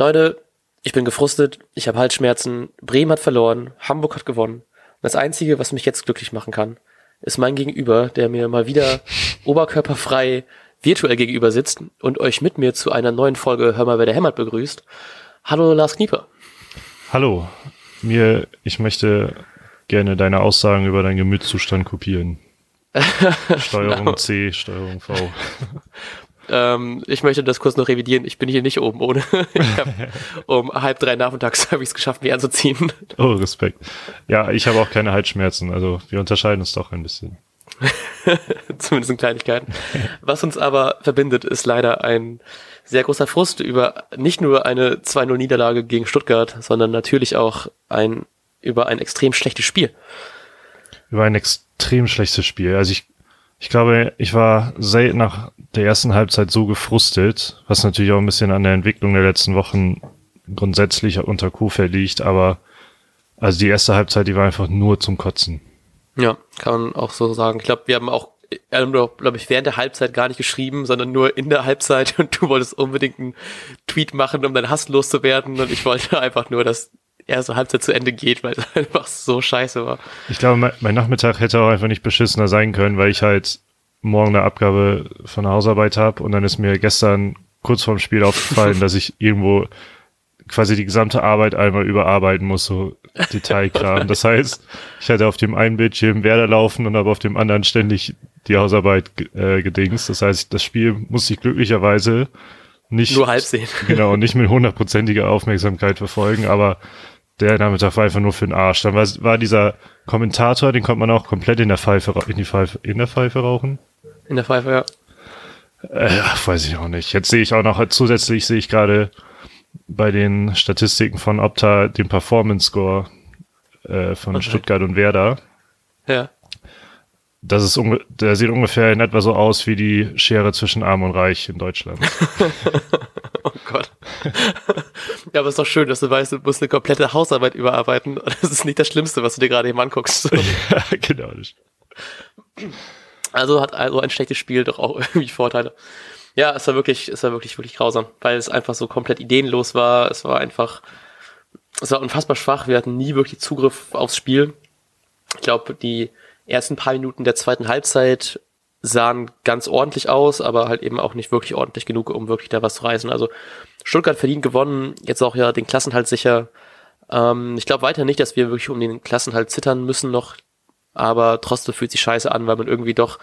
Leute, ich bin gefrustet, ich habe Halsschmerzen, Bremen hat verloren, Hamburg hat gewonnen. Und das Einzige, was mich jetzt glücklich machen kann, ist mein Gegenüber, der mir mal wieder oberkörperfrei virtuell gegenüber sitzt und euch mit mir zu einer neuen Folge Hör mal, wer der hämmert begrüßt. Hallo Lars Knieper. Hallo, mir, ich möchte gerne deine Aussagen über deinen Gemütszustand kopieren. Steuerung no. C, Steuerung V. ähm, ich möchte das kurz noch revidieren. Ich bin hier nicht oben ohne. hab, um halb drei nachmittags habe ich es geschafft, mich anzuziehen. Oh, Respekt. Ja, ich habe auch keine Halsschmerzen. Also wir unterscheiden uns doch ein bisschen. Zumindest in Kleinigkeiten. Was uns aber verbindet, ist leider ein sehr großer Frust über nicht nur eine 2-0-Niederlage gegen Stuttgart, sondern natürlich auch ein, über ein extrem schlechtes Spiel. Über ein extrem schlechtes Spiel. Also ich, ich glaube, ich war selten nach der ersten Halbzeit so gefrustet, was natürlich auch ein bisschen an der Entwicklung der letzten Wochen grundsätzlich unter Kofeld liegt, aber also die erste Halbzeit, die war einfach nur zum Kotzen. Ja, kann man auch so sagen. Ich glaube, wir haben auch, glaube ich, während der Halbzeit gar nicht geschrieben, sondern nur in der Halbzeit und du wolltest unbedingt einen Tweet machen, um deinen Hass loszuwerden und ich wollte einfach nur, dass erste Halbzeit zu Ende geht, weil es einfach so scheiße war. Ich glaube, mein, mein Nachmittag hätte auch einfach nicht beschissener sein können, weil ich halt morgen eine Abgabe von der Hausarbeit habe und dann ist mir gestern kurz vorm Spiel aufgefallen, dass ich irgendwo quasi die gesamte Arbeit einmal überarbeiten muss, so Detailkram. Das heißt, ich hatte auf dem einen Bildschirm Werder laufen und aber auf dem anderen ständig die Hausarbeit äh, gedingst. Das heißt, das Spiel musste ich glücklicherweise nicht nur halb sehen. Genau, nicht mit hundertprozentiger Aufmerksamkeit verfolgen, aber der Nachmittag war einfach nur für den Arsch. Dann war, war dieser Kommentator, den konnte man auch komplett in der Pfeife, in die Pfeife, in der Pfeife rauchen. In der Pfeife, ja. Äh, weiß ich auch nicht. Jetzt sehe ich auch noch, zusätzlich sehe ich gerade bei den Statistiken von Opta den Performance Score äh, von okay. Stuttgart und Werder. Ja. Das ist der sieht ungefähr in etwa so aus wie die Schere zwischen Arm und Reich in Deutschland. oh Gott. ja, aber es ist doch schön, dass du weißt, du musst eine komplette Hausarbeit überarbeiten. Das ist nicht das Schlimmste, was du dir gerade eben anguckst. ja, genau. Also hat also ein schlechtes Spiel doch auch irgendwie Vorteile. Ja, es war wirklich, es war wirklich, wirklich grausam, weil es einfach so komplett ideenlos war. Es war einfach, es war unfassbar schwach. Wir hatten nie wirklich Zugriff aufs Spiel. Ich glaube, die ersten paar Minuten der zweiten Halbzeit sahen ganz ordentlich aus, aber halt eben auch nicht wirklich ordentlich genug, um wirklich da was zu reißen. Also Stuttgart verdient gewonnen, jetzt auch ja den Klassenhalt sicher. Ähm, ich glaube weiter nicht, dass wir wirklich um den Klassenhalt zittern müssen noch, aber trotzdem fühlt sich scheiße an, weil man irgendwie doch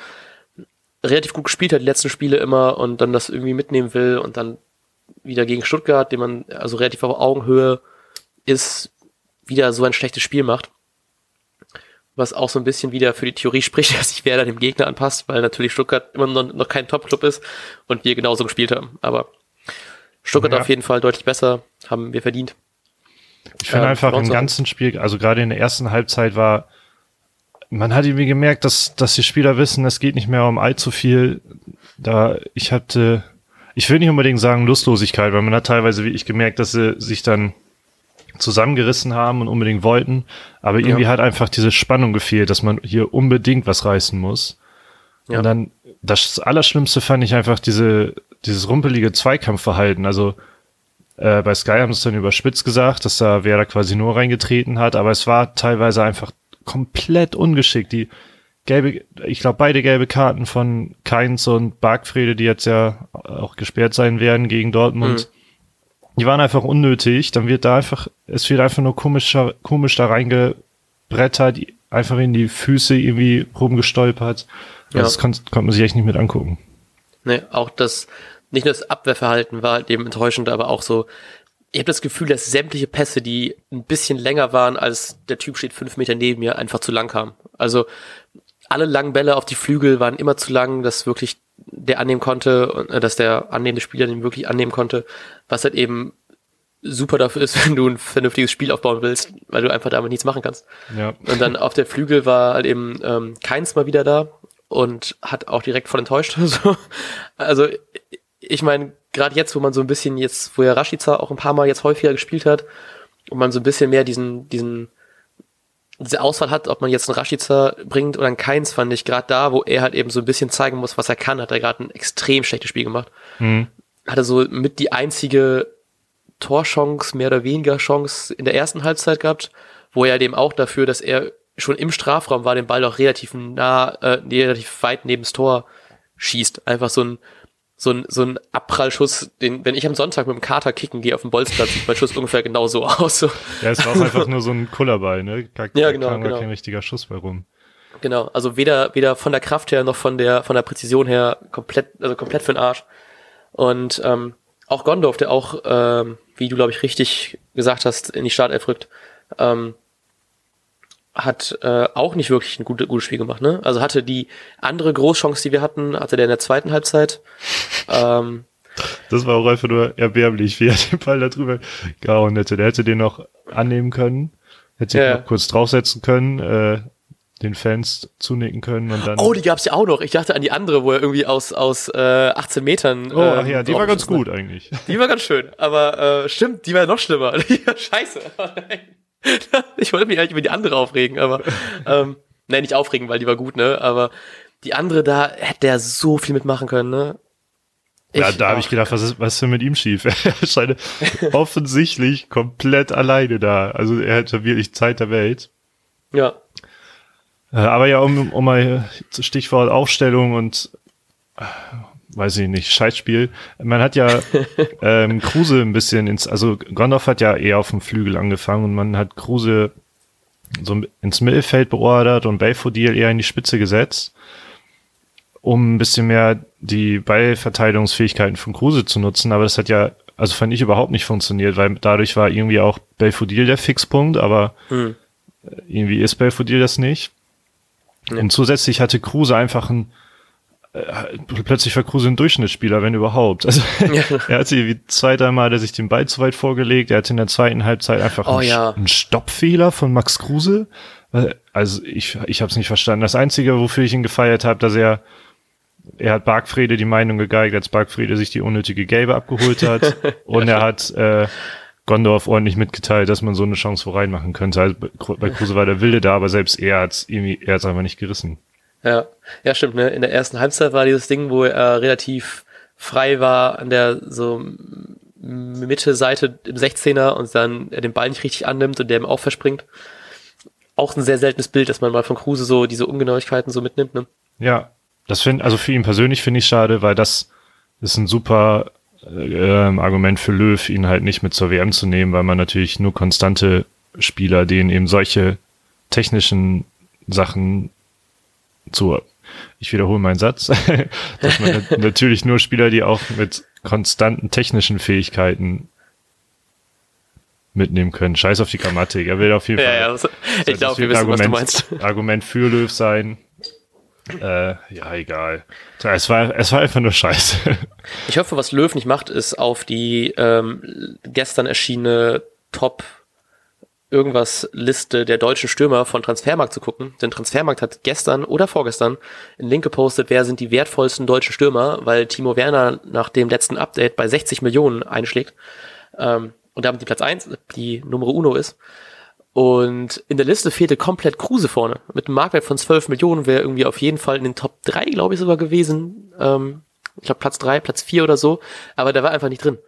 relativ gut gespielt hat, die letzten Spiele immer und dann das irgendwie mitnehmen will und dann wieder gegen Stuttgart, den man also relativ auf Augenhöhe ist, wieder so ein schlechtes Spiel macht. Was auch so ein bisschen wieder für die Theorie spricht, dass sich Werder dem Gegner anpasst, weil natürlich Stuttgart immer noch, noch kein Top-Club ist und wir genauso gespielt haben. Aber Stuttgart ja. auf jeden Fall deutlich besser, haben wir verdient. Ich finde ähm, einfach im ganzen Spiel, also gerade in der ersten Halbzeit war man hat irgendwie gemerkt, dass, dass die Spieler wissen, es geht nicht mehr um allzu viel. Da ich hatte, ich will nicht unbedingt sagen Lustlosigkeit, weil man hat teilweise wie ich gemerkt, dass sie sich dann zusammengerissen haben und unbedingt wollten. Aber irgendwie ja. hat einfach diese Spannung gefehlt, dass man hier unbedingt was reißen muss. Ja. Und dann, das Allerschlimmste fand ich einfach diese, dieses rumpelige Zweikampfverhalten. Also, äh, bei Sky haben sie es dann überspitzt gesagt, dass da wer da quasi nur reingetreten hat, aber es war teilweise einfach komplett ungeschickt. Die gelbe, ich glaube, beide gelbe Karten von Keins und Bargfrede, die jetzt ja auch gesperrt sein werden gegen Dortmund, mhm. Die waren einfach unnötig. Dann wird da einfach, es wird einfach nur komisch, komisch da reingebrettert, einfach in die Füße irgendwie rumgestolpert. Also ja. Das konnte, konnte man sich echt nicht mit angucken. Nee, auch das, nicht nur das Abwehrverhalten war halt eben enttäuschend, aber auch so ich habe das Gefühl, dass sämtliche Pässe, die ein bisschen länger waren, als der Typ steht fünf Meter neben mir, einfach zu lang kamen. Also alle langen Bälle auf die Flügel waren immer zu lang, dass wirklich der annehmen konnte, und äh, dass der annehmende Spieler den wirklich annehmen konnte, was halt eben super dafür ist, wenn du ein vernünftiges Spiel aufbauen willst, weil du einfach damit nichts machen kannst. Ja. Und dann auf der Flügel war halt eben ähm, keins mal wieder da und hat auch direkt voll enttäuscht. also ich meine, gerade jetzt, wo man so ein bisschen jetzt, wo ja Rashica auch ein paar Mal jetzt häufiger gespielt hat und man so ein bisschen mehr diesen, diesen, diese Auswahl hat, ob man jetzt einen Rashica bringt oder einen Keins, fand ich gerade da, wo er halt eben so ein bisschen zeigen muss, was er kann, hat er gerade ein extrem schlechtes Spiel gemacht. Mhm. Hatte so mit die einzige Torchance, mehr oder weniger Chance in der ersten Halbzeit gehabt, wo er dem auch dafür, dass er schon im Strafraum war, den Ball auch relativ nah, äh, relativ weit neben das Tor schießt. Einfach so ein, so ein, so ein Abprallschuss, den, wenn ich am Sonntag mit dem Kater kicken gehe auf dem Bolzplatz, sieht mein Schuss ungefähr genau so aus. So. Ja, es war auch einfach nur so ein Kullerball, ne? Gar, ja, genau, kam genau. kein richtiger Schuss bei rum. Genau, also weder, weder von der Kraft her noch von der, von der Präzision her komplett, also komplett für den Arsch. Und ähm, auch Gondorf, der auch, ähm, wie du glaube ich richtig gesagt hast, in die Startelf rückt, ähm, hat äh, auch nicht wirklich ein gutes, gutes Spiel gemacht. Ne? Also hatte die andere Großchance, die wir hatten, hatte der in der zweiten Halbzeit. ähm, das war auch einfach nur erbärmlich, wie er den Ball da drüber gehauen hätte. Der hätte den noch annehmen können, hätte ja. ihn noch kurz draufsetzen können, äh, den Fans zunicken können und dann. Oh, die gab's ja auch noch. Ich dachte an die andere, wo er irgendwie aus, aus äh, 18 Metern. Oh, ach ja, die war ganz gut eigentlich. Die war ganz schön, aber äh, stimmt, die war noch schlimmer. Die war scheiße. ich wollte mich eigentlich über die andere aufregen, aber ähm, nein, nicht aufregen, weil die war gut, ne? Aber die andere da hätte er so viel mitmachen können, ne? Ich, ja, da habe ich gedacht, was ist, was ist denn mit ihm schief? er scheint offensichtlich komplett alleine da. Also er hätte wirklich Zeit der Welt. Ja. Äh, aber ja, um, um mal Stichwort Aufstellung und weiß ich nicht, Scheißspiel. Man hat ja ähm, Kruse ein bisschen ins, also Gondorf hat ja eher auf dem Flügel angefangen und man hat Kruse so ins Mittelfeld beordert und Belfodil eher in die Spitze gesetzt, um ein bisschen mehr die Ballverteidigungsfähigkeiten von Kruse zu nutzen. Aber das hat ja, also fand ich überhaupt nicht funktioniert, weil dadurch war irgendwie auch Belfodil der Fixpunkt, aber hm. irgendwie ist Belfodil das nicht. Ja. Und zusätzlich hatte Kruse einfach ein plötzlich war Kruse ein Durchschnittsspieler, wenn überhaupt. Also ja. er hatte wie zwei, dreimal hat sich den Ball zu weit vorgelegt. Er hatte in der zweiten Halbzeit einfach oh, einen, ja. einen Stoppfehler von Max Kruse. Also ich, ich habe es nicht verstanden. Das Einzige, wofür ich ihn gefeiert habe, dass er er hat Bargfrede die Meinung gegeigt, als Bargfrede sich die unnötige Gelbe abgeholt hat. und er hat äh, Gondorf ordentlich mitgeteilt, dass man so eine Chance wo reinmachen könnte. Also bei Kruse war der Wilde da, aber selbst er hat irgendwie, er hat einfach nicht gerissen. Ja, ja, stimmt. Ne? In der ersten Halbzeit war dieses Ding, wo er relativ frei war an der so Mitte Seite im 16er und dann er den Ball nicht richtig annimmt und der ihm auch verspringt. Auch ein sehr seltenes Bild, dass man mal von Kruse so diese Ungenauigkeiten so mitnimmt. Ne? Ja, das finde also für ihn persönlich finde ich schade, weil das ist ein super äh, Argument für Löw, ihn halt nicht mit zur WM zu nehmen, weil man natürlich nur konstante Spieler, denen eben solche technischen Sachen zu, ich wiederhole meinen Satz, dass man natürlich nur Spieler, die auch mit konstanten technischen Fähigkeiten mitnehmen können. Scheiß auf die Grammatik. Er will auf jeden ja, Fall. Ja, also, ich glaube, wir wissen, Argument, was du meinst. Argument für Löw sein. Äh, ja, egal. Es war, es war einfach nur Scheiße. Ich hoffe, was Löw nicht macht, ist auf die ähm, gestern erschienene Top irgendwas Liste der deutschen Stürmer von Transfermarkt zu gucken. Denn Transfermarkt hat gestern oder vorgestern einen Link gepostet, wer sind die wertvollsten deutschen Stürmer, weil Timo Werner nach dem letzten Update bei 60 Millionen einschlägt. Ähm, und damit die Platz eins, die Nummer Uno ist. Und in der Liste fehlte komplett Kruse vorne. Mit einem Marktwert von 12 Millionen wäre irgendwie auf jeden Fall in den Top 3, glaube ich, sogar gewesen. Ähm, ich glaube Platz 3, Platz 4 oder so. Aber der war einfach nicht drin.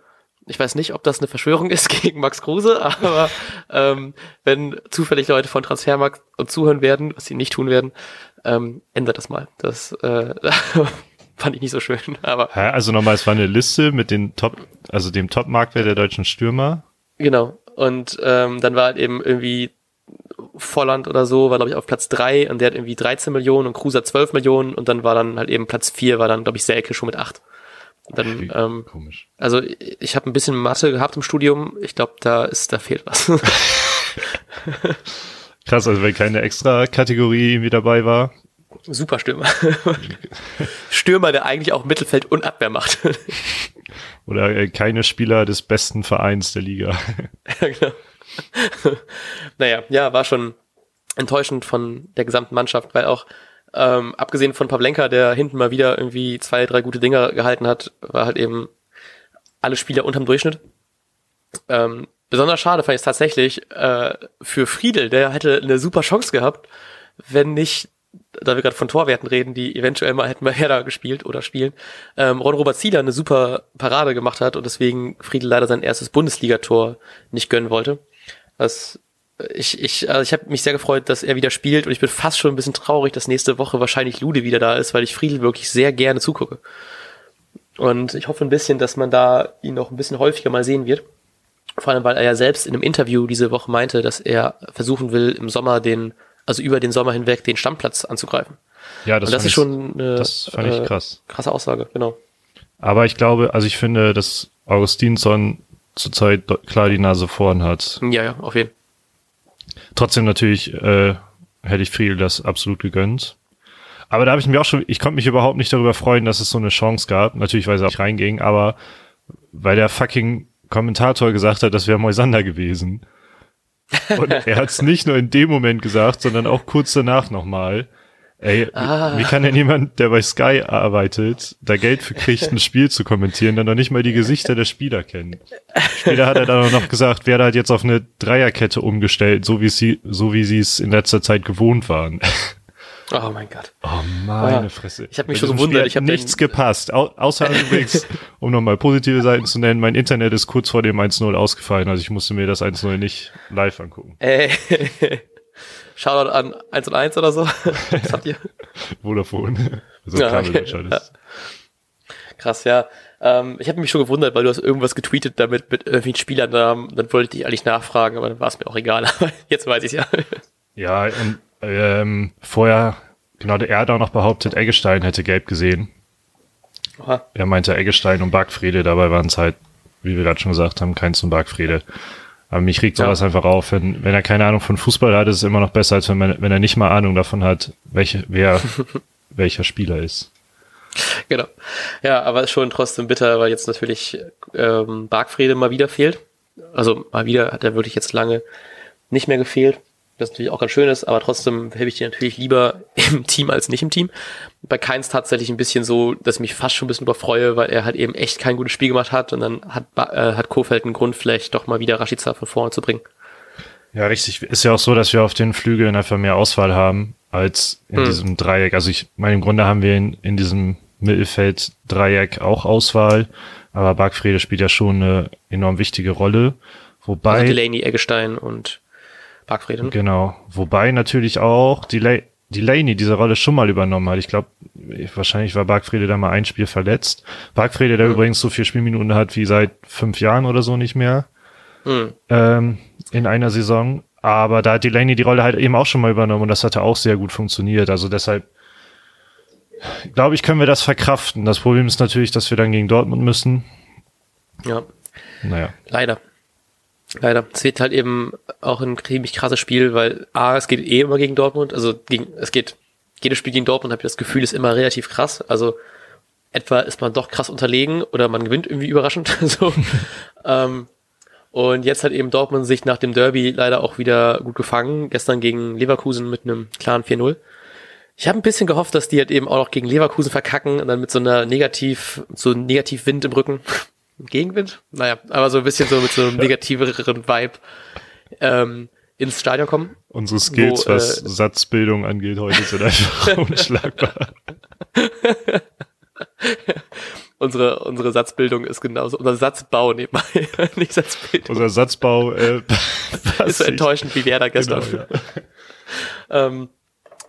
Ich weiß nicht, ob das eine Verschwörung ist gegen Max Kruse, aber ähm, wenn zufällig Leute von Transfermarkt und zuhören werden, was sie nicht tun werden, ähm, ändert das mal. Das äh, fand ich nicht so schön. Aber Hä? also nochmal, es war eine Liste mit den Top, also dem Top-Marktwert der deutschen Stürmer. Genau. Und ähm, dann war halt eben irgendwie Volland oder so, war glaube ich auf Platz drei und der hat irgendwie 13 Millionen und Kruse hat 12 Millionen und dann war dann halt eben Platz vier war dann glaube ich Selke schon mit acht. Dann, ähm, Komisch. Also ich habe ein bisschen Mathe gehabt im Studium. Ich glaube, da ist, da fehlt was. Krass, also wenn keine extra Kategorie irgendwie dabei war. Super Stürmer. Stürmer, der eigentlich auch Mittelfeld und Abwehr macht. Oder äh, keine Spieler des besten Vereins der Liga. ja, genau. naja, ja, war schon enttäuschend von der gesamten Mannschaft, weil auch ähm, abgesehen von Pavlenka, der hinten mal wieder irgendwie zwei, drei gute Dinger gehalten hat, war halt eben alle Spieler unterm Durchschnitt. Ähm, besonders schade fand ich es tatsächlich äh, für Friedel, der hätte eine super Chance gehabt, wenn nicht da wir gerade von Torwerten reden, die eventuell mal hätten bei Herder gespielt oder spielen, ähm, Ron-Robert Zieler eine super Parade gemacht hat und deswegen Friedel leider sein erstes Bundesligator nicht gönnen wollte. Das ich, ich, also ich habe mich sehr gefreut, dass er wieder spielt und ich bin fast schon ein bisschen traurig, dass nächste Woche wahrscheinlich Lude wieder da ist, weil ich Friedel wirklich sehr gerne zugucke. Und ich hoffe ein bisschen, dass man da ihn noch ein bisschen häufiger mal sehen wird. Vor allem, weil er ja selbst in einem Interview diese Woche meinte, dass er versuchen will, im Sommer den, also über den Sommer hinweg den Stammplatz anzugreifen. Ja, das, und das ist schon eine das fand ich äh, krass. krasse Aussage, genau. Aber ich glaube, also ich finde, dass Augustinsson zurzeit klar die Nase vorn hat. Ja, ja, auf jeden Fall. Trotzdem natürlich äh, hätte ich Friedel das absolut gegönnt. Aber da habe ich mich auch schon, ich konnte mich überhaupt nicht darüber freuen, dass es so eine Chance gab. Natürlich, weil sie auch reinging, aber weil der fucking Kommentator gesagt hat, das wäre Moisander gewesen. Und er hat es nicht nur in dem Moment gesagt, sondern auch kurz danach nochmal. Ey, ah. wie kann denn jemand, der bei Sky arbeitet, da Geld für kriegt, ein Spiel zu kommentieren, dann noch nicht mal die Gesichter der Spieler kennt? Später hat er dann auch noch gesagt, wer da hat jetzt auf eine Dreierkette umgestellt, so wie sie, so wie sie es in letzter Zeit gewohnt waren. Oh mein Gott. Oh meine ja. Fresse. Ich habe mich schon gewundert. Ich habe nichts gepasst. Au außer übrigens, um nochmal positive Seiten zu nennen, mein Internet ist kurz vor dem 1-0 ausgefallen, also ich musste mir das 1-0 nicht live angucken. Shoutout an 1 und 1 oder so. Was habt ihr? Vodafone. Also ja, okay. ja. Krass, ja. Ähm, ich habe mich schon gewundert, weil du hast irgendwas getweetet damit mit irgendwelchen Spielernamen. Dann wollte ich dich eigentlich nachfragen, aber dann war es mir auch egal. Aber jetzt weiß ich ja. Ja, und ähm, vorher, genau, er hat auch noch behauptet, Eggestein hätte gelb gesehen. Aha. Er meinte Eggestein und Bargfriede, dabei waren es halt, wie wir gerade schon gesagt haben, keins und Bargfriede. Aber mich regt sowas ja. einfach auf. Wenn, wenn er keine Ahnung von Fußball hat, ist es immer noch besser, als wenn, man, wenn er nicht mal Ahnung davon hat, welche, wer welcher Spieler ist. Genau. Ja, aber schon trotzdem bitter, weil jetzt natürlich ähm, Bargfriede mal wieder fehlt. Also mal wieder hat er wirklich jetzt lange nicht mehr gefehlt das natürlich auch ganz schön ist, aber trotzdem habe ich die natürlich lieber im Team als nicht im Team. Bei Keins tatsächlich ein bisschen so, dass ich mich fast schon ein bisschen überfreue, weil er halt eben echt kein gutes Spiel gemacht hat und dann hat, äh, hat Kofeld einen Grund, vielleicht doch mal wieder Rashica von vorne zu bringen. Ja, richtig. Ist ja auch so, dass wir auf den Flügeln einfach mehr Auswahl haben als in hm. diesem Dreieck. Also ich meine, im Grunde haben wir in, in diesem Mittelfeld-Dreieck auch Auswahl, aber Bargfrede spielt ja schon eine enorm wichtige Rolle. Wobei. Also Delaney, Eggestein und Parkfriede. Ne? Genau. Wobei natürlich auch Delay Delaney diese Rolle schon mal übernommen hat. Ich glaube, wahrscheinlich war Bargfriede da mal ein Spiel verletzt. Bargfriede, der mhm. übrigens so vier Spielminuten hat wie seit fünf Jahren oder so nicht mehr mhm. ähm, in einer Saison. Aber da hat Delaney die Rolle halt eben auch schon mal übernommen und das hatte auch sehr gut funktioniert. Also deshalb glaube ich, können wir das verkraften. Das Problem ist natürlich, dass wir dann gegen Dortmund müssen. Ja. Naja. Leider. Leider. Es wird halt eben auch ein ziemlich krasses Spiel, weil A, es geht eh immer gegen Dortmund, also gegen, es geht, jedes Spiel gegen Dortmund habe ich das Gefühl, ist immer relativ krass. Also etwa ist man doch krass unterlegen oder man gewinnt irgendwie überraschend. so. ähm, und jetzt hat eben Dortmund sich nach dem Derby leider auch wieder gut gefangen. Gestern gegen Leverkusen mit einem klaren 4-0. Ich habe ein bisschen gehofft, dass die halt eben auch noch gegen Leverkusen verkacken und dann mit so einer Negativ, so negativ Wind im Rücken Gegenwind? Naja, aber so ein bisschen so mit so einem negativeren Vibe ähm, ins Stadion kommen. Unsere Skills, wo, was äh, Satzbildung angeht, heute sind einfach unschlagbar. unsere, unsere Satzbildung ist genauso, unser Satzbau nebenbei, nicht Satzbildung. Unser Satzbau äh, ist so enttäuschend wie Werder gestern. Genau, ja. ähm,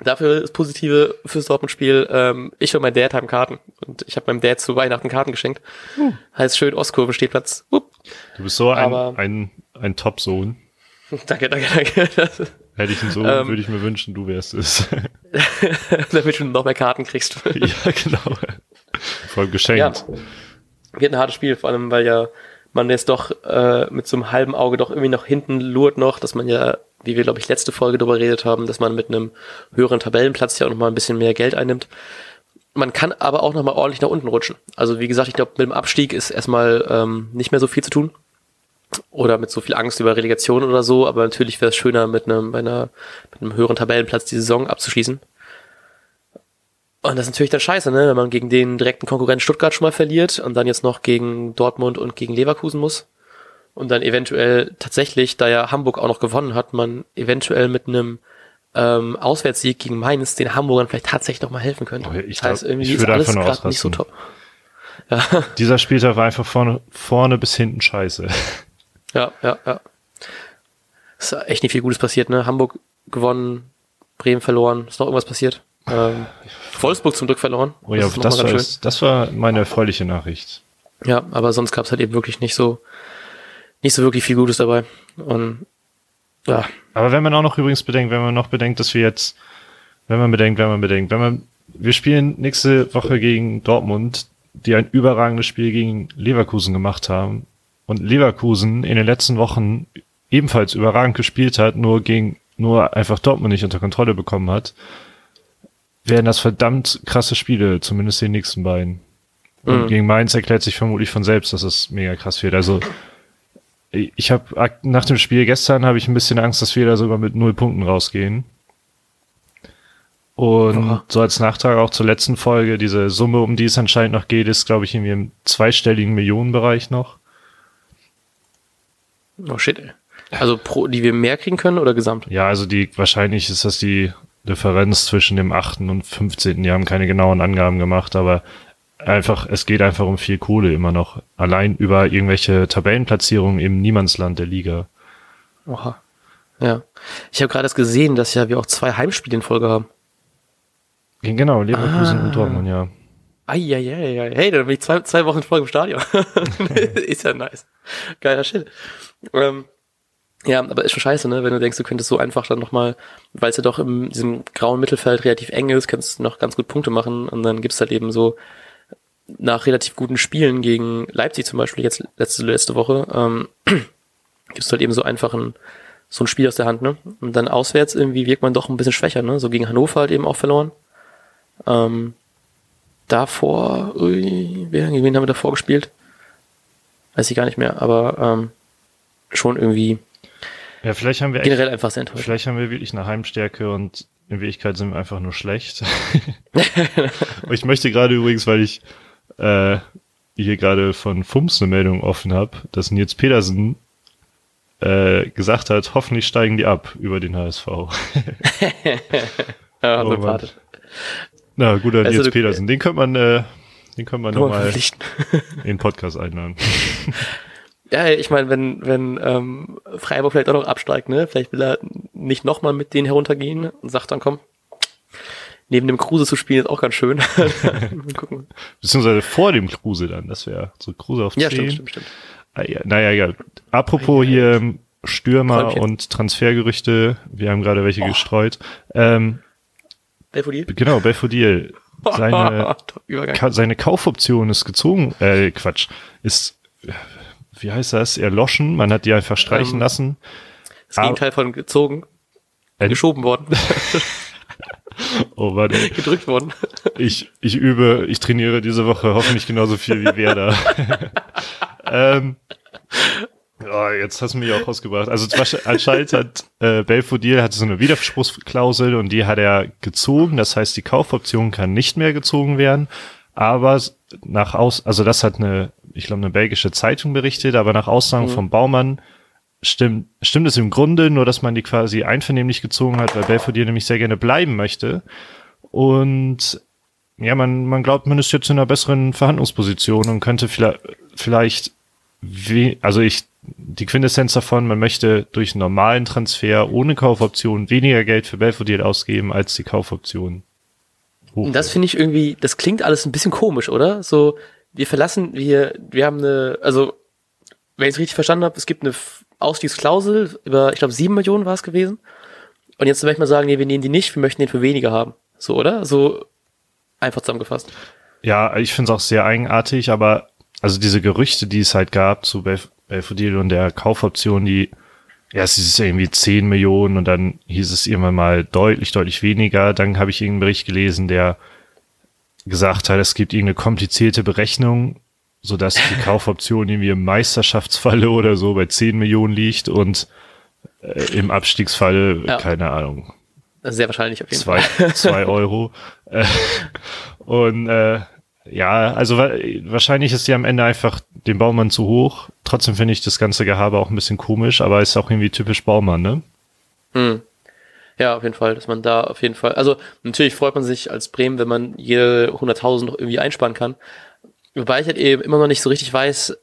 Dafür das Positive fürs Dortmund-Spiel, ähm, ich und mein Dad haben Karten. Und ich habe meinem Dad zu Weihnachten Karten geschenkt. Uh. Heißt schön Ostkurve Stehplatz. Uh. Du bist so ein, Aber, ein, ein Top-Sohn. danke, danke, danke. Hätte ich einen Sohn, ähm, würde ich mir wünschen, du wärst es. damit du noch mehr Karten kriegst. ja, genau. Voll geschenkt. Ja. Wird ein hartes Spiel, vor allem, weil ja man jetzt doch äh, mit so einem halben Auge doch irgendwie noch hinten lurt noch, dass man ja wie wir, glaube ich, letzte Folge darüber geredet haben, dass man mit einem höheren Tabellenplatz ja auch nochmal ein bisschen mehr Geld einnimmt. Man kann aber auch nochmal ordentlich nach unten rutschen. Also wie gesagt, ich glaube, mit dem Abstieg ist erstmal ähm, nicht mehr so viel zu tun. Oder mit so viel Angst über Relegation oder so, aber natürlich wäre es schöner, mit einem, einer, mit einem höheren Tabellenplatz die Saison abzuschließen. Und das ist natürlich dann scheiße, ne? wenn man gegen den direkten Konkurrent Stuttgart schon mal verliert und dann jetzt noch gegen Dortmund und gegen Leverkusen muss und dann eventuell tatsächlich, da ja Hamburg auch noch gewonnen hat, man eventuell mit einem ähm, Auswärtssieg gegen Mainz den Hamburgern vielleicht tatsächlich noch mal helfen könnte. Oh, ich, das heißt, irgendwie ist alles gerade nicht so top. Ja. Dieser Spieltag war einfach vorne, vorne bis hinten scheiße. Ja, ja, ja. Ist echt nicht viel Gutes passiert, ne? Hamburg gewonnen, Bremen verloren, ist noch irgendwas passiert? Ähm, Wolfsburg zum Glück verloren. Oh ja, das, das war, das war meine erfreuliche Nachricht. Ja, aber sonst gab es halt eben wirklich nicht so, nicht so wirklich viel Gutes dabei. Und ja. Aber wenn man auch noch übrigens bedenkt, wenn man noch bedenkt, dass wir jetzt, wenn man bedenkt, wenn man bedenkt, wenn man, wir spielen nächste Woche gegen Dortmund, die ein überragendes Spiel gegen Leverkusen gemacht haben und Leverkusen in den letzten Wochen ebenfalls überragend gespielt hat, nur gegen, nur einfach Dortmund nicht unter Kontrolle bekommen hat, werden das verdammt krasse Spiele, zumindest die nächsten beiden. Und mhm. gegen Mainz erklärt sich vermutlich von selbst, dass es mega krass wird. Also ich habe nach dem Spiel gestern habe ich ein bisschen Angst, dass wir da sogar mit null Punkten rausgehen. Und Aha. so als Nachtrag auch zur letzten Folge, diese Summe, um die es anscheinend noch geht, ist, glaube ich, irgendwie im zweistelligen Millionenbereich noch. Oh shit, ey. Also pro, die wir mehr kriegen können oder gesamt? Ja, also die, wahrscheinlich ist das die Differenz zwischen dem 8. und 15. Die haben keine genauen Angaben gemacht, aber einfach, es geht einfach um viel Kohle immer noch. Allein über irgendwelche Tabellenplatzierungen im Niemandsland der Liga. Oha. Ja. Ich habe gerade das gesehen, dass ja wir auch zwei Heimspiele in Folge haben. Genau, Leverkusen ah. und Dortmund, ja. Eieiei. Hey, dann bin ich zwei, zwei Wochen in Folge im Stadion. ist ja nice. Geiler Shit. Ähm, ja, aber ist schon scheiße, ne? Wenn du denkst, du könntest so einfach dann nochmal, weil es ja doch in diesem grauen Mittelfeld relativ eng ist, kannst du noch ganz gut Punkte machen und dann gibt's halt eben so nach relativ guten Spielen gegen Leipzig zum Beispiel jetzt letzte, letzte Woche, ähm, gibst halt eben so einfach ein, so ein Spiel aus der Hand, ne? Und dann auswärts irgendwie wirkt man doch ein bisschen schwächer, ne? So gegen Hannover halt eben auch verloren. Ähm, davor, ui, gegen wen haben wir davor gespielt? Weiß ich gar nicht mehr, aber ähm, schon irgendwie ja, vielleicht haben wir generell echt, einfach sehr enttäuscht. Vielleicht haben wir wirklich eine Heimstärke und in Wirklichkeit sind wir einfach nur schlecht. ich möchte gerade übrigens, weil ich äh, hier gerade von Fums eine Meldung offen habe, dass Nils Pedersen äh, gesagt hat, hoffentlich steigen die ab über den HSV. ja, oh, sympathisch. Na, guter also, Nils Pedersen. Den könnte man, äh, den könnte man nochmal in den Podcast einladen. Ja, ich meine, wenn, wenn ähm, Freiburg vielleicht auch noch absteigt, ne? Vielleicht will er nicht nochmal mit denen heruntergehen und sagt dann, komm, neben dem Kruse zu spielen ist auch ganz schön. gucken. Beziehungsweise vor dem Kruse dann, das wäre so Kruse auf 10. Ja, stimmt, stimmt, stimmt. Ah, ja, naja, ja. Apropos ja, ja, hier Stürmer Kolbchen. und Transfergerüchte, wir haben gerade welche oh. gestreut. Ähm, Belfodil? Genau, Belfodil. Seine, seine Kaufoption ist gezogen, äh, Quatsch, ist wie heißt das, erloschen. Man hat die einfach streichen ähm, lassen. Das Gegenteil von gezogen. Äh, geschoben worden. oh, warte. Gedrückt worden. Ich, ich übe, ich trainiere diese Woche hoffentlich genauso viel wie Werder. ähm, oh, jetzt hast du mich auch rausgebracht. Also anscheinend hat äh, Belfodil hat so eine Widerspruchsklausel und die hat er gezogen. Das heißt, die Kaufoption kann nicht mehr gezogen werden. Aber nach aus, also das hat eine ich glaube, eine belgische Zeitung berichtet, aber nach Aussagen mhm. vom Baumann stimmt, stimmt es im Grunde, nur dass man die quasi einvernehmlich gezogen hat, weil Belfodil nämlich sehr gerne bleiben möchte. Und ja, man, man glaubt, man ist jetzt in einer besseren Verhandlungsposition und könnte vielleicht, vielleicht wie, also ich, die Quintessenz davon, man möchte durch einen normalen Transfer ohne Kaufoption weniger Geld für Belfodil ausgeben als die Kaufoption. Hoch. Das finde ich irgendwie, das klingt alles ein bisschen komisch, oder? So, wir verlassen, wir, wir haben eine, also, wenn ich es richtig verstanden habe, es gibt eine Ausstiegsklausel über, ich glaube, sieben Millionen war es gewesen. Und jetzt möchte man sagen, nee, wir nehmen die nicht, wir möchten den für weniger haben. So, oder? So einfach zusammengefasst. Ja, ich finde es auch sehr eigenartig, aber also diese Gerüchte, die es halt gab zu Belfodil und der Kaufoption, die, ja, es ist irgendwie 10 Millionen und dann hieß es irgendwann mal deutlich, deutlich weniger. Dann habe ich irgendeinen Bericht gelesen, der gesagt hat, es gibt irgendeine komplizierte Berechnung, so dass die Kaufoption irgendwie im Meisterschaftsfalle oder so bei 10 Millionen liegt und äh, im Abstiegsfalle, ja. keine Ahnung. Sehr wahrscheinlich auf jeden zwei, Fall. Zwei Euro. Äh, und äh, ja, also wahrscheinlich ist die am Ende einfach dem Baumann zu hoch. Trotzdem finde ich das ganze Gehabe auch ein bisschen komisch, aber ist auch irgendwie typisch Baumann, ne? Hm. Ja, auf jeden Fall, dass man da auf jeden Fall, also natürlich freut man sich als Bremen, wenn man jede 100.000 noch irgendwie einsparen kann. Wobei ich halt eben immer noch nicht so richtig weiß,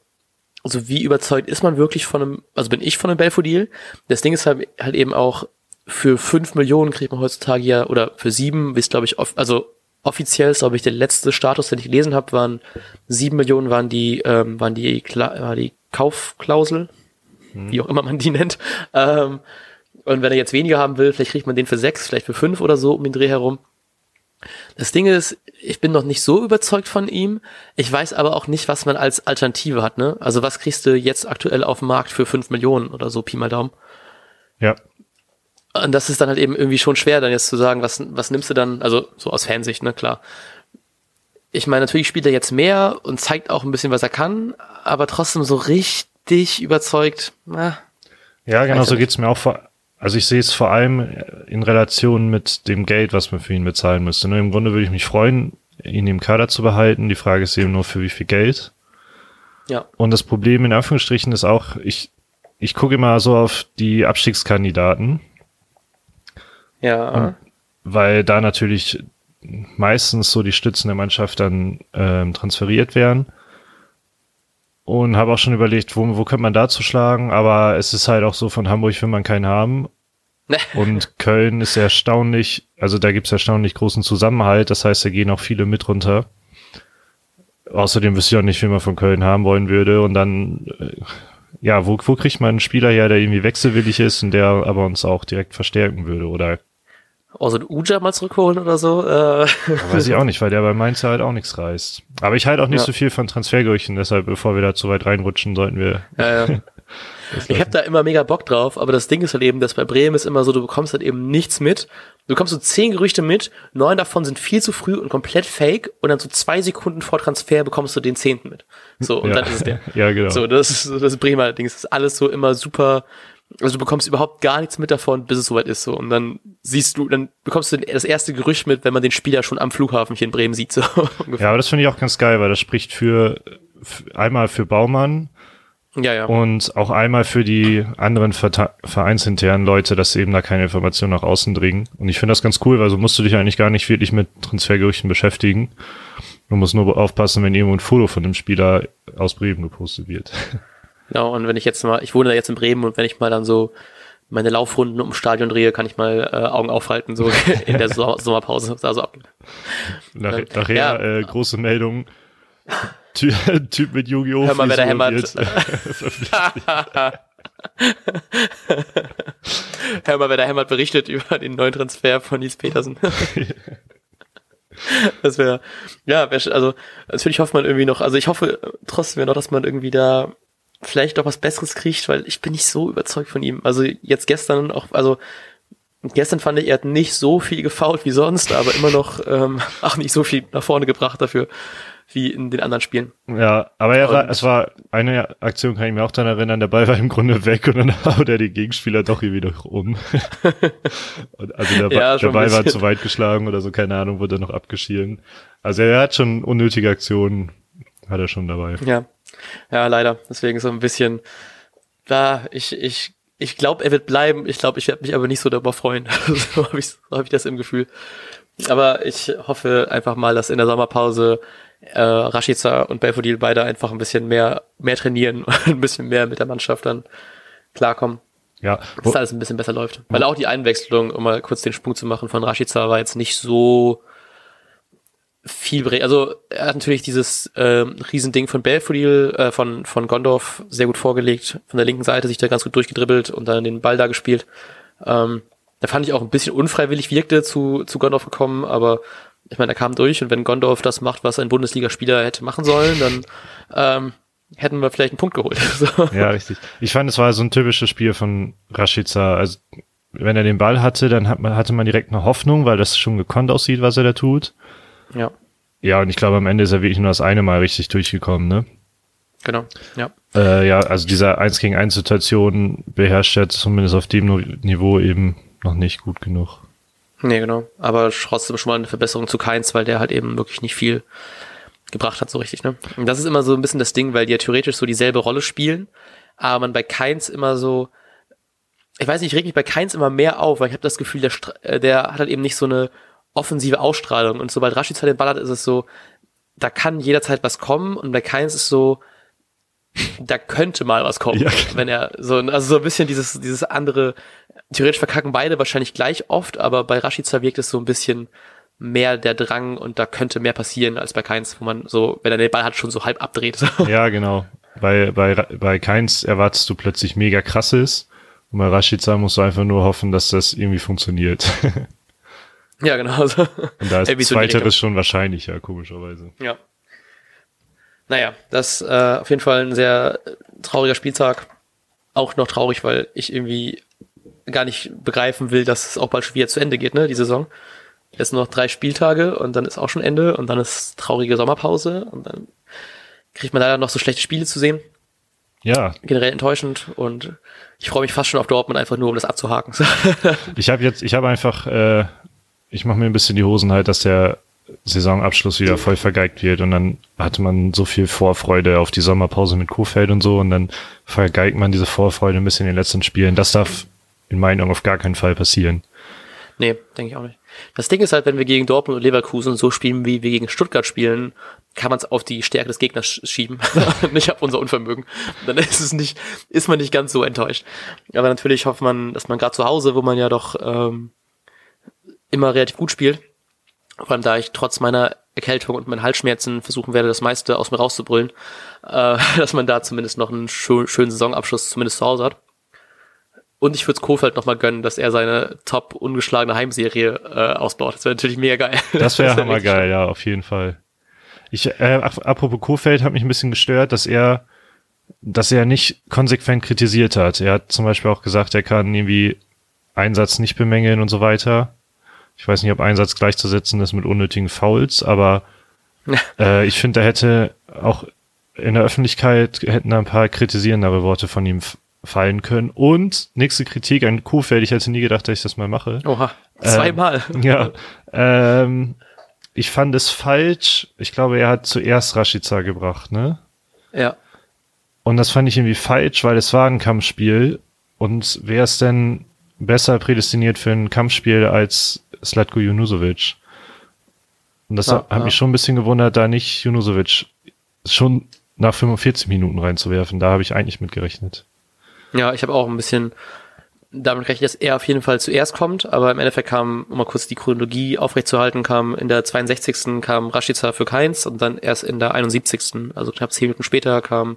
also wie überzeugt ist man wirklich von einem, also bin ich von einem Belfodil? Das Ding ist halt, halt eben auch, für 5 Millionen kriegt man heutzutage ja, oder für 7, wie es glaube ich, off, also offiziell ist, glaube ich, der letzte Status, den ich gelesen habe, waren 7 Millionen waren die, ähm, waren die, war die Kaufklausel, hm. wie auch immer man die nennt. Ähm, und wenn er jetzt weniger haben will, vielleicht kriegt man den für sechs, vielleicht für fünf oder so um den Dreh herum. Das Ding ist, ich bin noch nicht so überzeugt von ihm. Ich weiß aber auch nicht, was man als Alternative hat, ne? Also was kriegst du jetzt aktuell auf dem Markt für fünf Millionen oder so, Pi mal Daumen? Ja. Und das ist dann halt eben irgendwie schon schwer, dann jetzt zu sagen, was, was nimmst du dann, also so aus Fansicht, ne, klar. Ich meine, natürlich spielt er jetzt mehr und zeigt auch ein bisschen, was er kann, aber trotzdem so richtig überzeugt, na. Ja, genau so geht's mir auch vor, also ich sehe es vor allem in Relation mit dem Geld, was man für ihn bezahlen müsste. Ne? Im Grunde würde ich mich freuen, ihn im Kader zu behalten. Die Frage ist eben nur, für wie viel Geld. Ja. Und das Problem in Anführungsstrichen ist auch, ich, ich gucke immer so auf die Abstiegskandidaten. Ja. Und, weil da natürlich meistens so die Stützen der Mannschaft dann ähm, transferiert werden und habe auch schon überlegt, wo, wo könnte man da zuschlagen, aber es ist halt auch so, von Hamburg will man keinen haben. und Köln ist erstaunlich, also da gibt es erstaunlich großen Zusammenhalt, das heißt, da gehen auch viele mit runter. Außerdem wüsste ich auch nicht, wie man von Köln haben wollen würde. Und dann, äh, ja, wo, wo kriegt man einen Spieler her, der irgendwie wechselwillig ist und der aber uns auch direkt verstärken würde? Oder also ein Uja mal zurückholen oder so. Äh. weiß ich auch nicht, weil der bei Mainz halt auch nichts reißt. Aber ich halte auch nicht ja. so viel von Transfergerüchten, deshalb, bevor wir da zu weit reinrutschen, sollten wir. Ja, ja. ich habe da immer mega Bock drauf, aber das Ding ist halt eben, dass bei Bremen ist immer so, du bekommst halt eben nichts mit. Du bekommst so zehn Gerüchte mit, neun davon sind viel zu früh und komplett fake und dann so zwei Sekunden vor Transfer bekommst du den zehnten mit. So, und ja. dann ist es der. ja, genau. So, das ist das Bremer Ding. Das ist alles so immer super also du bekommst überhaupt gar nichts mit davon, bis es soweit ist so. Und dann siehst du, dann bekommst du das erste Gerücht mit, wenn man den Spieler schon am Flughafen hier in Bremen sieht. So ja, aber das finde ich auch ganz geil, weil das spricht für, einmal für Baumann ja, ja. und auch einmal für die anderen vereinsinternen Leute, dass eben da keine Informationen nach außen dringen. Und ich finde das ganz cool, weil so musst du dich eigentlich gar nicht wirklich mit Transfergerüchten beschäftigen. Du musst nur aufpassen, wenn irgendwo ein Foto von dem Spieler aus Bremen gepostet wird. Genau, und wenn ich jetzt mal, ich wohne da jetzt in Bremen und wenn ich mal dann so meine Laufrunden um Stadion drehe, kann ich mal äh, Augen aufhalten, so in der so Sommerpause. Also ab. Nach, nachher ja. äh, große Meldung. Ty typ mit Yu-Gi-Oh! Hör mal, wer da hämmert. Hör mal, wer da hämmert berichtet über den neuen Transfer von Nils Petersen. das wäre, ja, wär, also natürlich hofft man irgendwie noch, also ich hoffe trotzdem noch, dass man irgendwie da vielleicht noch was Besseres kriegt, weil ich bin nicht so überzeugt von ihm. Also jetzt gestern auch, also gestern fand ich, er hat nicht so viel gefault wie sonst, aber immer noch ähm, auch nicht so viel nach vorne gebracht dafür wie in den anderen Spielen. Ja, aber er war, es war eine Aktion, kann ich mir auch daran erinnern, der Ball war im Grunde weg und dann haut er die Gegenspieler doch irgendwie noch um. also der, ja, der Ball war zu weit geschlagen oder so, keine Ahnung, wurde noch abgeschieden. Also er hat schon unnötige Aktionen, hat er schon dabei. Ja, ja, leider. Deswegen so ein bisschen, da, ich, ich, ich glaube, er wird bleiben. Ich glaube, ich werde mich aber nicht so darüber freuen. so habe ich, so hab ich das im Gefühl. Aber ich hoffe einfach mal, dass in der Sommerpause äh, Rashica und Belfodil beide einfach ein bisschen mehr, mehr trainieren und ein bisschen mehr mit der Mannschaft dann klarkommen. Ja. Dass alles ein bisschen besser läuft. Weil auch die Einwechslung, um mal kurz den Sprung zu machen von Rashica, war jetzt nicht so viel, also er hat natürlich dieses äh, Riesending von Belfodil, äh, von, von Gondorf sehr gut vorgelegt, von der linken Seite sich da ganz gut durchgedribbelt und dann den Ball da gespielt. Ähm, da fand ich auch ein bisschen unfreiwillig wirkte zu, zu Gondorf gekommen, aber ich meine, er kam durch und wenn Gondorf das macht, was ein Bundesligaspieler hätte machen sollen, dann ähm, hätten wir vielleicht einen Punkt geholt. so. Ja, richtig. Ich fand, es war so ein typisches Spiel von Rashica. Also wenn er den Ball hatte, dann hat man, hatte man direkt eine Hoffnung, weil das schon gekonnt aussieht, was er da tut. Ja. Ja, und ich glaube, am Ende ist er wirklich nur das eine Mal richtig durchgekommen, ne? Genau, ja. Äh, ja, also diese 1 gegen 1 Situation beherrscht er zumindest auf dem Niveau eben noch nicht gut genug. Nee, genau. Aber trotzdem schon mal eine Verbesserung zu Keins, weil der halt eben wirklich nicht viel gebracht hat, so richtig, ne? Und das ist immer so ein bisschen das Ding, weil die ja theoretisch so dieselbe Rolle spielen, aber man bei Keins immer so, ich weiß nicht, ich reg mich bei Keins immer mehr auf, weil ich habe das Gefühl, der, äh, der hat halt eben nicht so eine offensive Ausstrahlung. Und sobald Rashica den Ball hat, ist es so, da kann jederzeit was kommen und bei Keins ist so, da könnte mal was kommen, ja. wenn er so, also so ein bisschen dieses, dieses andere, theoretisch verkacken beide wahrscheinlich gleich oft, aber bei Rashica wirkt es so ein bisschen mehr der Drang und da könnte mehr passieren als bei Keins, wo man so, wenn er den Ball hat, schon so halb abdreht. Ja, genau. Bei, bei, bei Keins erwartest du plötzlich mega krasses und bei Rashica musst du einfach nur hoffen, dass das irgendwie funktioniert. Ja, genau. Und da ist zweiteres schon wahrscheinlicher, komischerweise. Ja. Naja, das äh, auf jeden Fall ein sehr trauriger Spieltag. Auch noch traurig, weil ich irgendwie gar nicht begreifen will, dass es auch bald schon wieder zu Ende geht, ne, die Saison. Jetzt noch drei Spieltage und dann ist auch schon Ende und dann ist traurige Sommerpause und dann kriegt man leider noch so schlechte Spiele zu sehen. Ja. Generell enttäuschend und ich freue mich fast schon auf Dortmund einfach nur, um das abzuhaken. ich habe jetzt, ich habe einfach, äh, ich mache mir ein bisschen die Hosen halt, dass der Saisonabschluss wieder voll vergeigt wird und dann hatte man so viel Vorfreude auf die Sommerpause mit Kuhfeld und so und dann vergeigt man diese Vorfreude ein bisschen in den letzten Spielen. Das darf in meinen Augen auf gar keinen Fall passieren. Nee, denke ich auch nicht. Das Ding ist halt, wenn wir gegen Dortmund und Leverkusen so spielen, wie wir gegen Stuttgart spielen, kann man es auf die Stärke des Gegners schieben, nicht auf unser Unvermögen. Dann ist es nicht, ist man nicht ganz so enttäuscht. Aber natürlich hofft man, dass man gerade zu Hause, wo man ja doch ähm, immer relativ gut spielt, vor allem da ich trotz meiner Erkältung und meinen Halsschmerzen versuchen werde, das meiste aus mir rauszubrüllen, äh, dass man da zumindest noch einen schön, schönen Saisonabschluss zumindest zu Hause hat. Und ich würde es Kofeld nochmal gönnen, dass er seine top ungeschlagene Heimserie äh, ausbaut. Das wäre natürlich mega geil. Das wäre hammer geil, ja, auf jeden Fall. Ich, äh, apropos Kofeld hat mich ein bisschen gestört, dass er, dass er nicht konsequent kritisiert hat. Er hat zum Beispiel auch gesagt, er kann irgendwie Einsatz nicht bemängeln und so weiter. Ich weiß nicht, ob Einsatz gleichzusetzen ist mit unnötigen Fouls, aber äh, ich finde, da hätte auch in der Öffentlichkeit hätten da ein paar kritisierendere Worte von ihm fallen können. Und nächste Kritik an Kuhfeld. Ich hätte nie gedacht, dass ich das mal mache. Oha, zweimal. Ähm, ja. Ähm, ich fand es falsch. Ich glaube, er hat zuerst Rashica gebracht, ne? Ja. Und das fand ich irgendwie falsch, weil es war ein Kampfspiel. Und wer ist denn besser prädestiniert für ein Kampfspiel als Slatko Junusovic. Und das ja, hat ja. mich schon ein bisschen gewundert, da nicht Junusovic schon nach 45 Minuten reinzuwerfen. Da habe ich eigentlich mit gerechnet. Ja, ich habe auch ein bisschen damit gerechnet, dass er auf jeden Fall zuerst kommt, aber im Endeffekt kam, um mal kurz die Chronologie aufrechtzuerhalten, kam in der 62. kam Rashica für Keins und dann erst in der 71. also knapp 10 Minuten später kam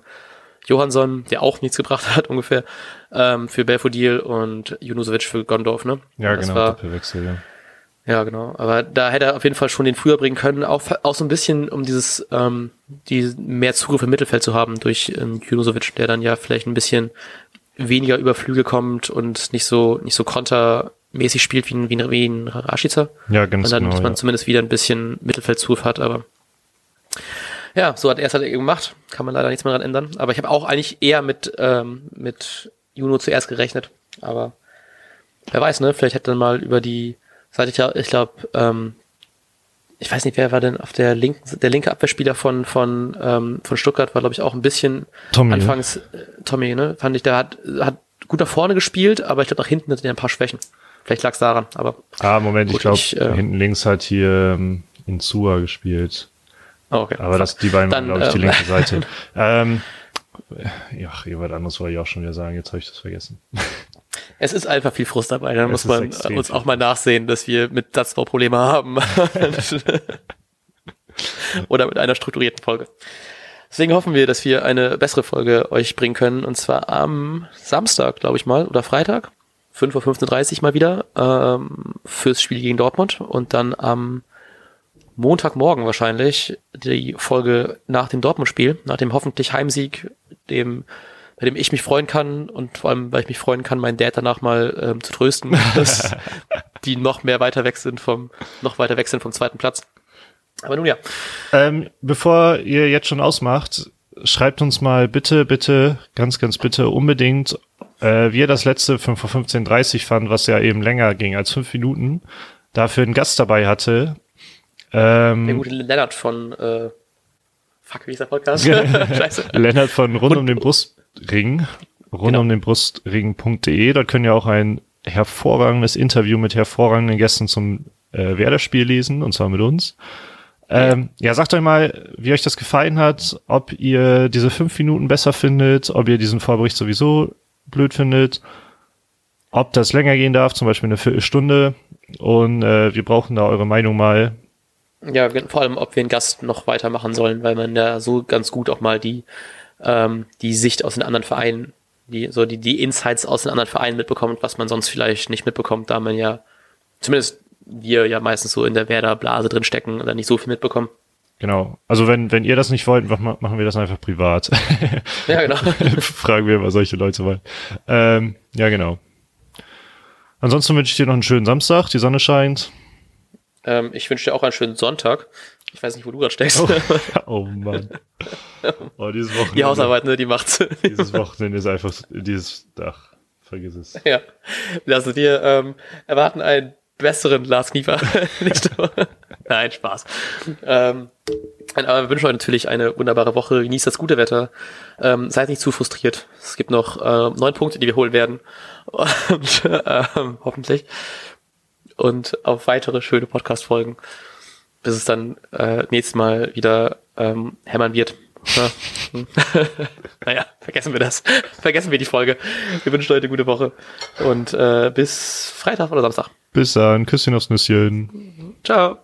Johansson, der auch nichts gebracht hat ungefähr, ähm, für Belfodil und Junusovic für Gondorf, ne? Ja, das genau, war, Doppelwechsel, ja. Ja, genau. Aber da hätte er auf jeden Fall schon den früher bringen können, auch, auch so ein bisschen, um dieses, ähm, die mehr Zugriff im Mittelfeld zu haben durch ähm, Junusovic, der dann ja vielleicht ein bisschen weniger über Flügel kommt und nicht so, nicht so kontermäßig spielt wie ein, wie ein, wie ein Rashica. Ja, ganz und dann, genau. Dass man ja. zumindest wieder ein bisschen Mittelfeldzugriff hat, aber ja, so hat er es halt gemacht. Kann man leider nichts mehr dran ändern. Aber ich habe auch eigentlich eher mit, ähm, mit Juno zuerst gerechnet. Aber wer weiß, ne? Vielleicht hätte dann mal über die seit ich ja, ich glaube, ähm, ich weiß nicht, wer war denn auf der linken, der linke Abwehrspieler von, von, ähm, von Stuttgart war, glaube ich, auch ein bisschen Tommy, ne? anfangs, äh, Tommy, ne, fand ich, der hat, hat gut nach vorne gespielt, aber ich glaube, nach hinten hat er ein paar Schwächen. Vielleicht lag es daran, aber. Ah, Moment, gut, ich glaube, äh, hinten links hat hier ähm, Insua gespielt. Oh, okay. Aber das, die beiden waren, glaube ich, die ähm, linke Seite. ähm, ja, jemand anderes wollte ich auch schon wieder sagen, jetzt habe ich das vergessen. Es ist einfach viel Frust dabei. Da muss man uns auch mal nachsehen, dass wir mit Satzbau Probleme haben. Oder mit einer strukturierten Folge. Deswegen hoffen wir, dass wir eine bessere Folge euch bringen können. Und zwar am Samstag, glaube ich mal, oder Freitag. 5 Uhr 15.30 Uhr mal wieder ähm, fürs Spiel gegen Dortmund. Und dann am Montagmorgen wahrscheinlich die Folge nach dem Dortmund-Spiel, nach dem hoffentlich Heimsieg, dem bei dem ich mich freuen kann und vor allem, weil ich mich freuen kann, meinen Dad danach mal ähm, zu trösten, dass die noch mehr weiter weg sind vom, noch weiter weg sind vom zweiten Platz. Aber nun ja. Ähm, bevor ihr jetzt schon ausmacht, schreibt uns mal bitte, bitte, ganz, ganz bitte unbedingt, äh, wie ihr das letzte 5 vor 15.30 fand, was ja eben länger ging als fünf Minuten, dafür einen Gast dabei hatte. Ähm, Der gute Lennart von äh, Fuck, wie ist der Podcast? Scheiße. Lennart von Rund um den Brust Ring. rund genau. um den Brustring.de. Da können ja auch ein hervorragendes Interview mit hervorragenden Gästen zum äh, Werder-Spiel lesen, und zwar mit uns. Ähm, ja, sagt euch mal, wie euch das gefallen hat, ob ihr diese fünf Minuten besser findet, ob ihr diesen Vorbericht sowieso blöd findet, ob das länger gehen darf, zum Beispiel eine Viertelstunde. Und äh, wir brauchen da eure Meinung mal. Ja, vor allem, ob wir einen Gast noch weitermachen sollen, weil man da so ganz gut auch mal die, ähm, die Sicht aus den anderen Vereinen, die, so die, die Insights aus den anderen Vereinen mitbekommt, was man sonst vielleicht nicht mitbekommt, da man ja, zumindest wir ja meistens so in der Werder-Blase drin stecken oder nicht so viel mitbekommen. Genau. Also wenn, wenn ihr das nicht wollt, machen wir das einfach privat. Ja, genau. Fragen wir mal solche Leute wollen. Ähm, ja, genau. Ansonsten wünsche ich dir noch einen schönen Samstag, die Sonne scheint. Ähm, ich wünsche dir auch einen schönen Sonntag. Ich weiß nicht, wo du gerade steckst. Oh, oh Mann. Oh, dieses Wochenende. Die Hausarbeit, ne, die macht's. Dieses Wochenende ist einfach dieses Dach. Vergiss es. Ja. Also wir ähm, erwarten einen besseren Lars Kniefer. Nein, Spaß. Ähm, aber wir wünschen euch natürlich eine wunderbare Woche. Genießt das gute Wetter. Ähm, seid nicht zu frustriert. Es gibt noch äh, neun Punkte, die wir holen werden. Und, ähm, hoffentlich. Und auf weitere schöne Podcast-Folgen. Bis es dann äh, nächstes Mal wieder ähm, hämmern wird. naja, vergessen wir das. Vergessen wir die Folge. Wir wünschen euch eine gute Woche. Und äh, bis Freitag oder Samstag. Bis dann. Küsschen aufs Nüsschen. Ciao.